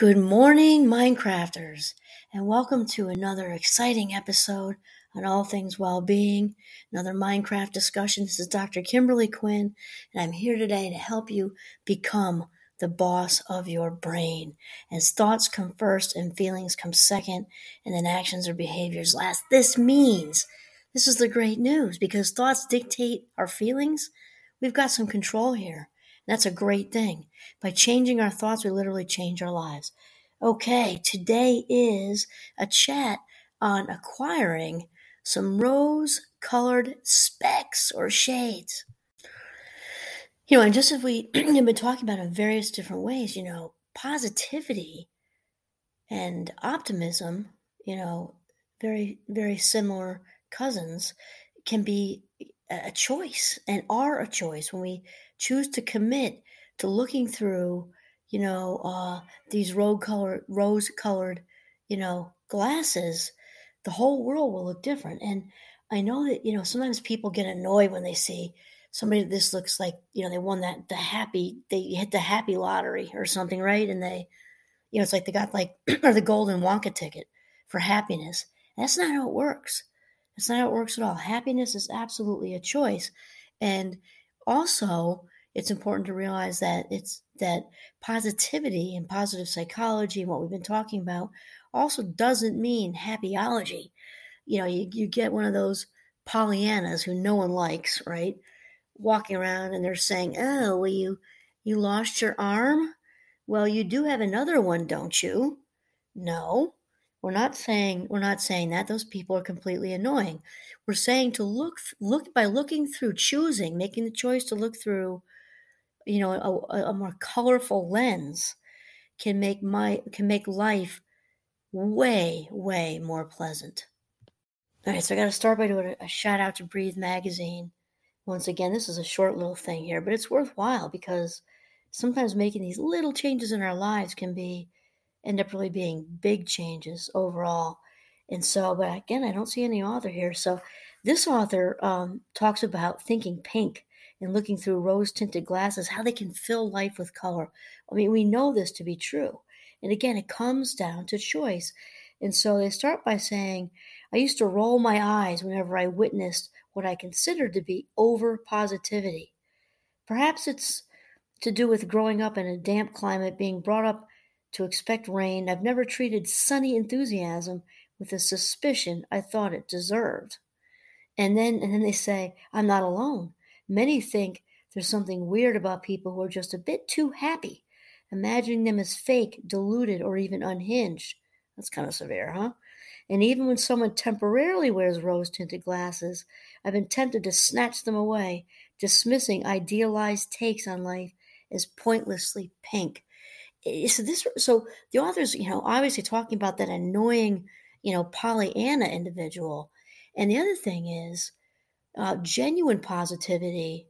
Good morning, Mindcrafters, and welcome to another exciting episode on all things well being, another Mindcraft discussion. This is Dr. Kimberly Quinn, and I'm here today to help you become the boss of your brain. As thoughts come first and feelings come second, and then actions or behaviors last. This means this is the great news because thoughts dictate our feelings. We've got some control here. That's a great thing. By changing our thoughts, we literally change our lives. Okay, today is a chat on acquiring some rose colored specs or shades. You know, and just as we have been talking about in various different ways, you know, positivity and optimism, you know, very, very similar cousins, can be a choice and are a choice when we choose to commit to looking through, you know, uh, these rose colored, rose colored, you know, glasses, the whole world will look different. And I know that, you know, sometimes people get annoyed when they see somebody this looks like, you know, they won that, the happy, they hit the happy lottery or something, right? And they, you know, it's like they got like, or the golden Wonka ticket for happiness. That's not how it works. That's not how it works at all. Happiness is absolutely a choice. And also, it's important to realize that it's that positivity and positive psychology and what we've been talking about also doesn't mean happyology. You know, you, you get one of those Pollyannas who no one likes, right? Walking around and they're saying, Oh, well, you you lost your arm? Well, you do have another one, don't you? No. We're not saying we're not saying that those people are completely annoying. We're saying to look look by looking through choosing, making the choice to look through you know a, a more colorful lens can make my can make life way way more pleasant. All right so i got to start by doing a shout out to breathe magazine. Once again this is a short little thing here but it's worthwhile because sometimes making these little changes in our lives can be end up really being big changes overall. And so but again i don't see any author here. So this author um, talks about thinking pink and looking through rose tinted glasses, how they can fill life with color. I mean, we know this to be true. And again, it comes down to choice. And so they start by saying, I used to roll my eyes whenever I witnessed what I considered to be over positivity. Perhaps it's to do with growing up in a damp climate, being brought up to expect rain. I've never treated sunny enthusiasm with the suspicion I thought it deserved. And then and then they say, I'm not alone. Many think there's something weird about people who are just a bit too happy, imagining them as fake, deluded, or even unhinged. That's kind of severe, huh? And even when someone temporarily wears rose tinted glasses, I've been tempted to snatch them away, dismissing idealized takes on life as pointlessly pink. Eh, so this, so the author's, you know, obviously talking about that annoying, you know, Pollyanna individual. And the other thing is, uh, genuine positivity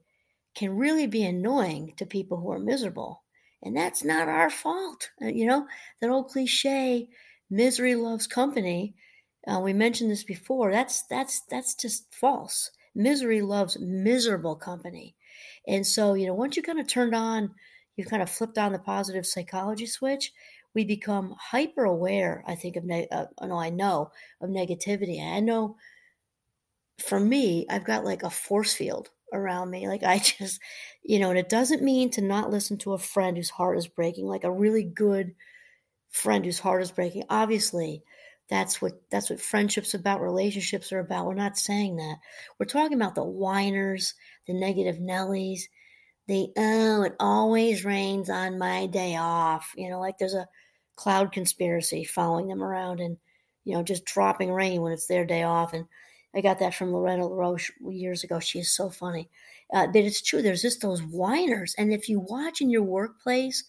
can really be annoying to people who are miserable. And that's not our fault. Uh, you know, that old cliche, misery loves company. Uh, we mentioned this before. That's that's that's just false. Misery loves miserable company. And so, you know, once you kind of turned on, you've kind of flipped on the positive psychology switch, we become hyper aware, I think, of, ne- uh, no, I know, of negativity. I know for me, I've got like a force field around me. Like I just, you know, and it doesn't mean to not listen to a friend whose heart is breaking, like a really good friend whose heart is breaking. Obviously, that's what that's what friendships about, relationships are about. We're not saying that. We're talking about the whiners, the negative Nellies, the oh, it always rains on my day off. You know, like there's a cloud conspiracy following them around and you know just dropping rain when it's their day off and I got that from Loretta LaRoche years ago. She is so funny. Uh, but it's true. There's just those whiners. And if you watch in your workplace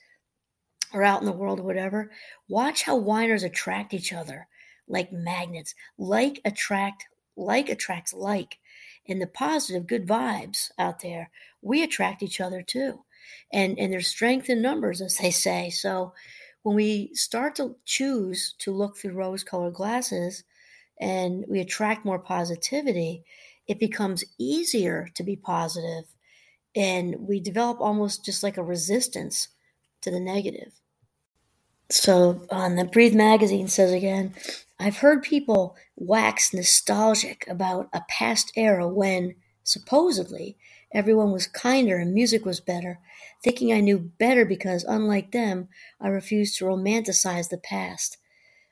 or out in the world or whatever, watch how whiners attract each other like magnets. Like attract, like attracts like. And the positive, good vibes out there, we attract each other too. And, and there's strength in numbers, as they say. So when we start to choose to look through rose colored glasses, and we attract more positivity, it becomes easier to be positive and we develop almost just like a resistance to the negative. So on the Breathe magazine says again, I've heard people wax nostalgic about a past era when, supposedly, everyone was kinder and music was better, thinking I knew better because, unlike them, I refused to romanticize the past.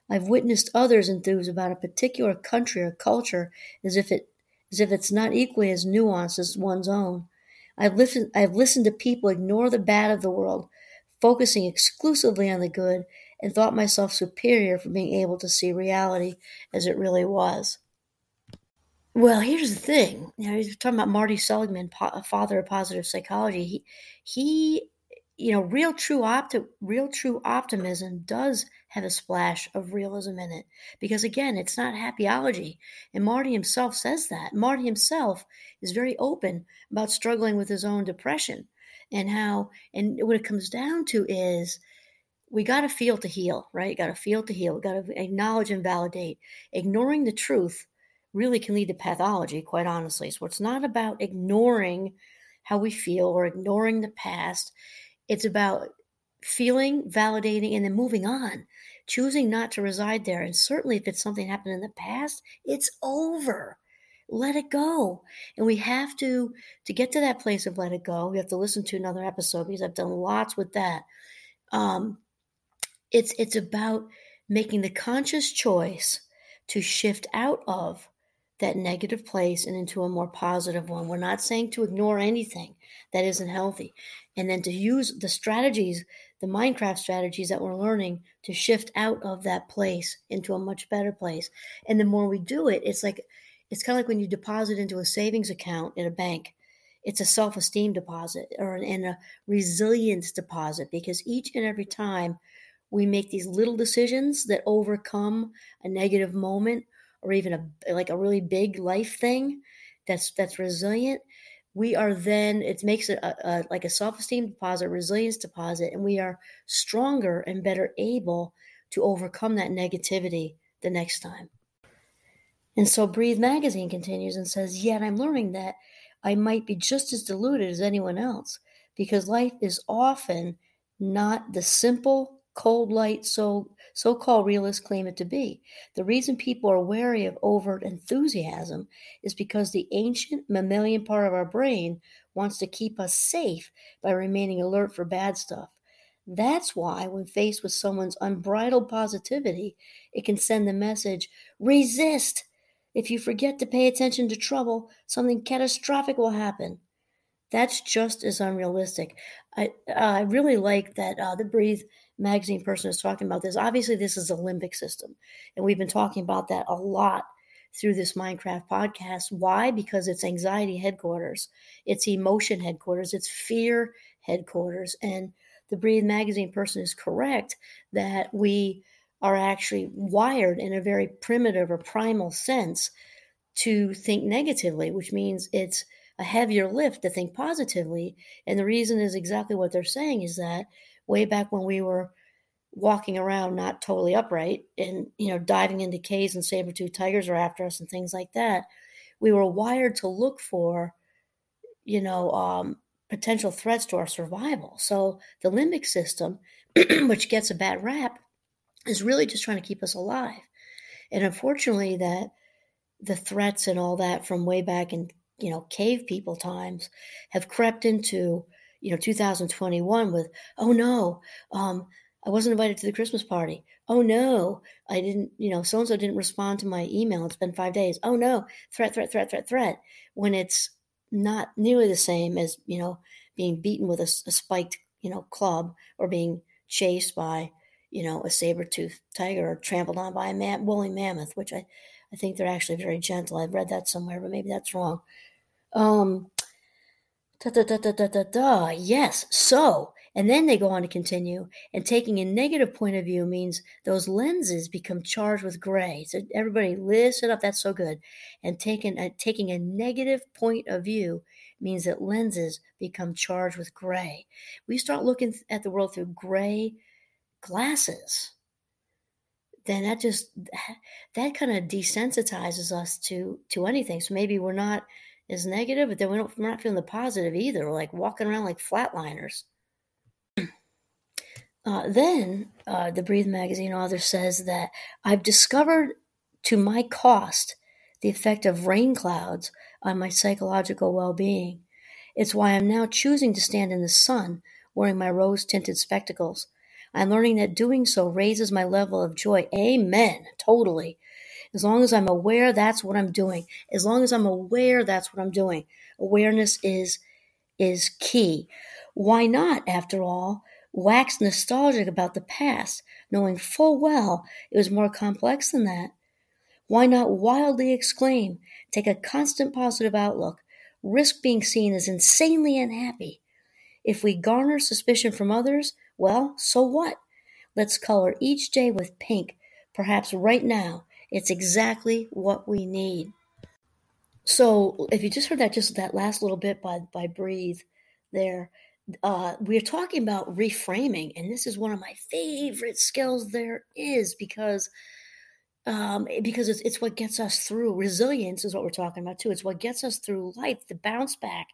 I've witnessed others enthuse about a particular country or culture as if it as if it's not equally as nuanced as one's own. I've listened I've listened to people ignore the bad of the world focusing exclusively on the good, and thought myself superior for being able to see reality as it really was. Well, here's the thing. You know, he's talking about Marty Seligman, father of positive psychology. He, he, you know, real true opti- real true optimism does have a splash of realism in it. Because again, it's not happyology, and Marty himself says that. Marty himself is very open about struggling with his own depression and how and what it comes down to is we got to feel to heal right? Got to feel to heal. Got to acknowledge and validate. Ignoring the truth really can lead to pathology quite honestly. So it's not about ignoring how we feel or ignoring the past. It's about feeling validating and then moving on choosing not to reside there. And certainly if it's something happened in the past it's over. Let it go. And we have to to get to that place of let it go we have to listen to another episode because i've done lots with that. Um it's it's about making the conscious choice to shift out of that negative place and into a more positive one. We're not saying to ignore anything that isn't healthy. And then to use the strategies the Mindcraft strategies that we're learning to shift out of that place into a much better place. And the more we do it it's like it's kind of like when you deposit into a savings account in a bank. It's a self esteem deposit or an, a resilience deposit because each and every time we make these little decisions that overcome a negative moment or even a like a really big life thing that's that's resilient we are then it makes it a, a, like a self-esteem deposit resilience deposit and we are stronger and better able to overcome that negativity the next time. And so Breathe Magazine continues and says, Yet I'm learning that I might be just as deluded as anyone else because life is often not the simple, cold light, so so called realists claim it to be. The reason people are wary of overt enthusiasm is because the ancient mammalian part of our brain wants to keep us safe by remaining alert for bad stuff. That's why, when faced with someone's unbridled positivity, it can send the message resist, if you forget to pay attention to trouble, something catastrophic will happen. That's just as unrealistic. I uh, I really like that uh, the Breathe magazine person is talking about this. Obviously, this is a limbic system, and we've been talking about that a lot through this Mindcraft podcast. Why? Because it's anxiety headquarters, it's emotion headquarters, it's fear headquarters, and the Breathe magazine person is correct that we are actually wired in a very primitive or primal sense to think negatively, which means it's a heavier lift to think positively. And the reason is exactly what they're saying is that way back when we were walking around not totally upright and you know diving into caves and saber-tooth tigers are after us and things like that we were wired to look for you know um, potential threats to our survival so the limbic system which gets a bad rap is really just trying to keep us alive. And unfortunately, that the threats and all that from way back in you know cave people times have crept into you know 2021 with oh no um i wasn't invited to the christmas party oh no i didn't you know so and so didn't respond to my email it's been five days oh no threat threat threat threat threat when it's not nearly the same as you know being beaten with a, a spiked you know club or being chased by you know, a saber-toothed tiger or trampled on by a woolly mammoth, which I, I think they're actually very gentle. I've read that somewhere, but maybe that's wrong. Um, da, da, da, da, da, da, da. Yes. So, and then they go on to continue, and taking a negative point of view means those lenses become charged with gray. So everybody listen up. That's so good. And taking a, taking a negative point of view means that lenses become charged with gray. We start looking at the world through gray glasses then that just that kind of desensitizes us to to anything so maybe we're not as negative but then we don't, we're not feeling the positive either we're like walking around like flatliners Uh, then uh, the Breathe magazine author says that I've discovered to my cost the effect of rain clouds on my psychological well being. It's why I'm now choosing to stand in the sun wearing my rose tinted spectacles. I'm learning that doing so raises my level of joy. Amen. Totally. As long as I'm aware that's what I'm doing. As long as I'm aware that's what I'm doing. Awareness is is key. Why not, after all, wax nostalgic about the past, knowing full well it was more complex than that? Why not wildly exclaim, take a constant positive outlook, risk being seen as insanely unhappy? If we garner suspicion from others, well, so what? Let's color each day with pink. Perhaps right now, it's exactly what we need. So, if you just heard that, just that last little bit by by Breathe, there, uh, we're talking about reframing, and this is one of my favorite skills there is because um, because it's, it's what gets us through. Resilience is what we're talking about too. It's what gets us through life, the bounce back.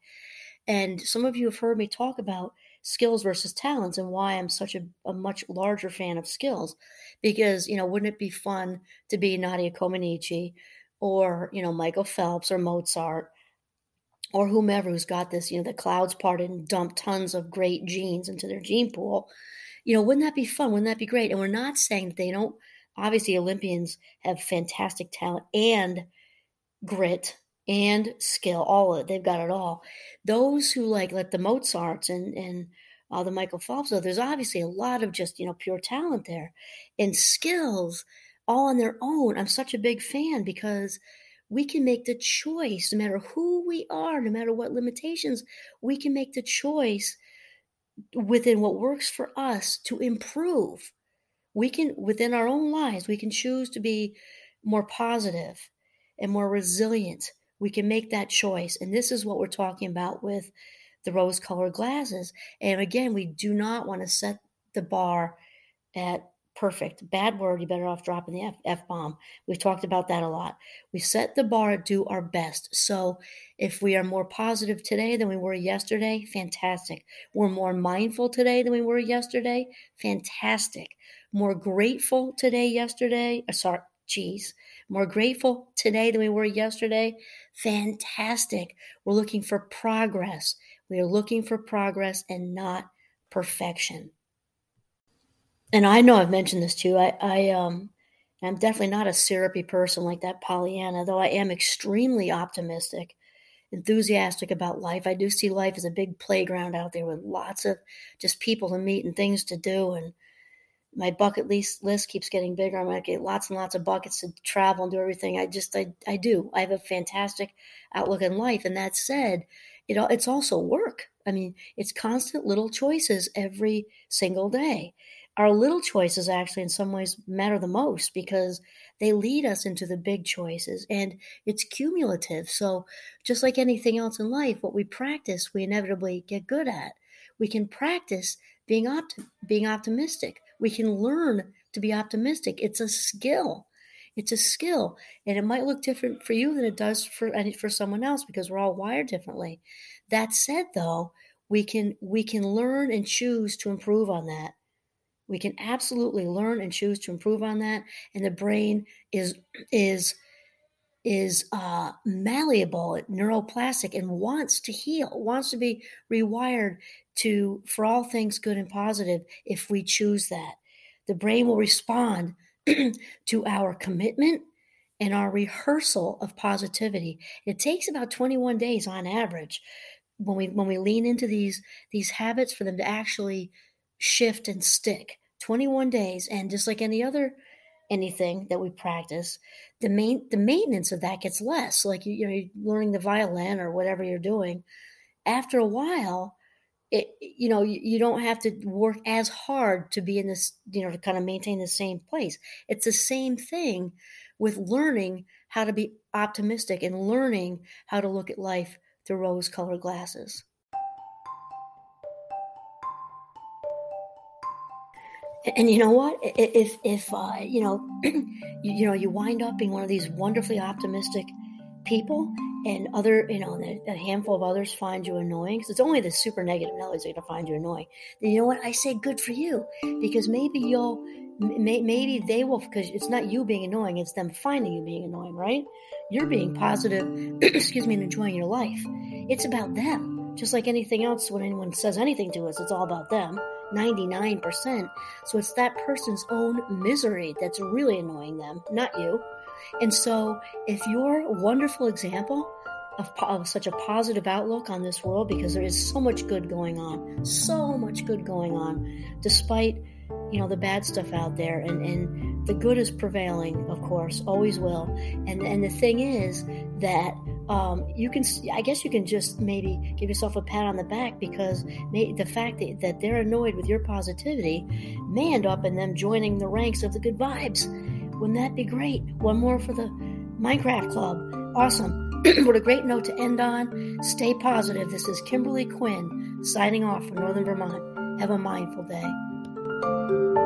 And some of you have heard me talk about skills versus talents and why I'm such a, a much larger fan of skills. Because, you know, wouldn't it be fun to be Nadia Comaneci or, you know, Michael Phelps or Mozart or whomever who's got this, you know, the clouds parted and dumped tons of great genes into their gene pool. You know, wouldn't that be fun? Wouldn't that be great? And we're not saying that they don't, obviously, Olympians have fantastic talent and grit and skill, all of it. They've got it all. Those who like, like the Mozarts and, and, uh, the Michael Phelps, though, there's obviously a lot of just, you know, pure talent there and skills all on their own. I'm such a big fan because we can make the choice, no matter who we are, no matter what limitations, we can make the choice within what works for us to improve. We can, within our own lives, we can choose to be more positive and more resilient. We can make that choice. And this is what we're talking about with the rose colored glasses. And again, we do not want to set the bar at perfect. Bad word, you better off dropping the F, bomb. We've talked about that a lot. We set the bar, do our best. So if we are more positive today than we were yesterday, fantastic. We're more mindful today than we were yesterday, fantastic. More grateful today, yesterday, uh, sorry, geez, more grateful today than we were yesterday, fantastic. We're looking for progress. We are looking for progress and not perfection and I know I've mentioned this too. I, I um, I'm definitely not a syrupy person like that Pollyanna, though I am extremely optimistic, enthusiastic about life. I do see life as a big playground out there with lots of just people to meet and things to do. And my bucket list list keeps getting bigger. I'm gonna get lots and lots of buckets to travel and do everything. I just I I do. I have a fantastic outlook in life. And that said, it it's also work. I mean, it's constant little choices every single day our little choices actually in some ways matter the most because they lead us into the big choices and it's cumulative so just like anything else in life what we practice we inevitably get good at we can practice being opt- being optimistic we can learn to be optimistic. It's a skill. It's a skill and it might look different for you than it does for for someone else because we're all wired differently. That said though we can we can learn and choose to improve on that. We can absolutely learn and choose to improve on that. And the brain is is is uh, malleable, neuroplastic, and wants to heal, wants to be rewired to for all things good and positive if we choose that. The brain will respond to our commitment and our rehearsal of positivity. It takes about 21 days on average when we when we lean into these these habits for them to actually shift and stick 21 days and just like any other anything that we practice the main the maintenance of that gets less like you, you know you're learning the violin or whatever you're doing after a while it you know you, you don't have to work as hard to be in this you know to kind of maintain the same place. It's the same thing with learning how to be optimistic and learning how to look at life through rose colored glasses and you know what? If if uh, you know you, you know you wind up being one of these wonderfully optimistic people and other, you know, a handful of others find you annoying, because it's only the super negative Nellies that are going to find you annoying, then you know what? I say good for you, because maybe you'll, may, maybe they will, because it's not you being annoying, it's them finding you being annoying, right? You're being positive, excuse me, and enjoying your life. It's about them. Just like anything else, when anyone says anything to us, it's all about them. 99%. So it's that person's own misery that's really annoying them, not you. And so if you're a wonderful example of, such a positive outlook on this world, because there is so much good going on, so much good going on, despite you know the bad stuff out there, and and the good is prevailing, of course, always will. And and the thing is that um, you can, I guess you can just maybe give yourself a pat on the back because may, the fact that, that they're annoyed with your positivity may end up in them joining the ranks of the good vibes. Wouldn't that be great? One more for the Mindcraft Club. Awesome. What a great note to end on. Stay positive. This is Kimberly Quinn signing off from Northern Vermont. Have a mindful day.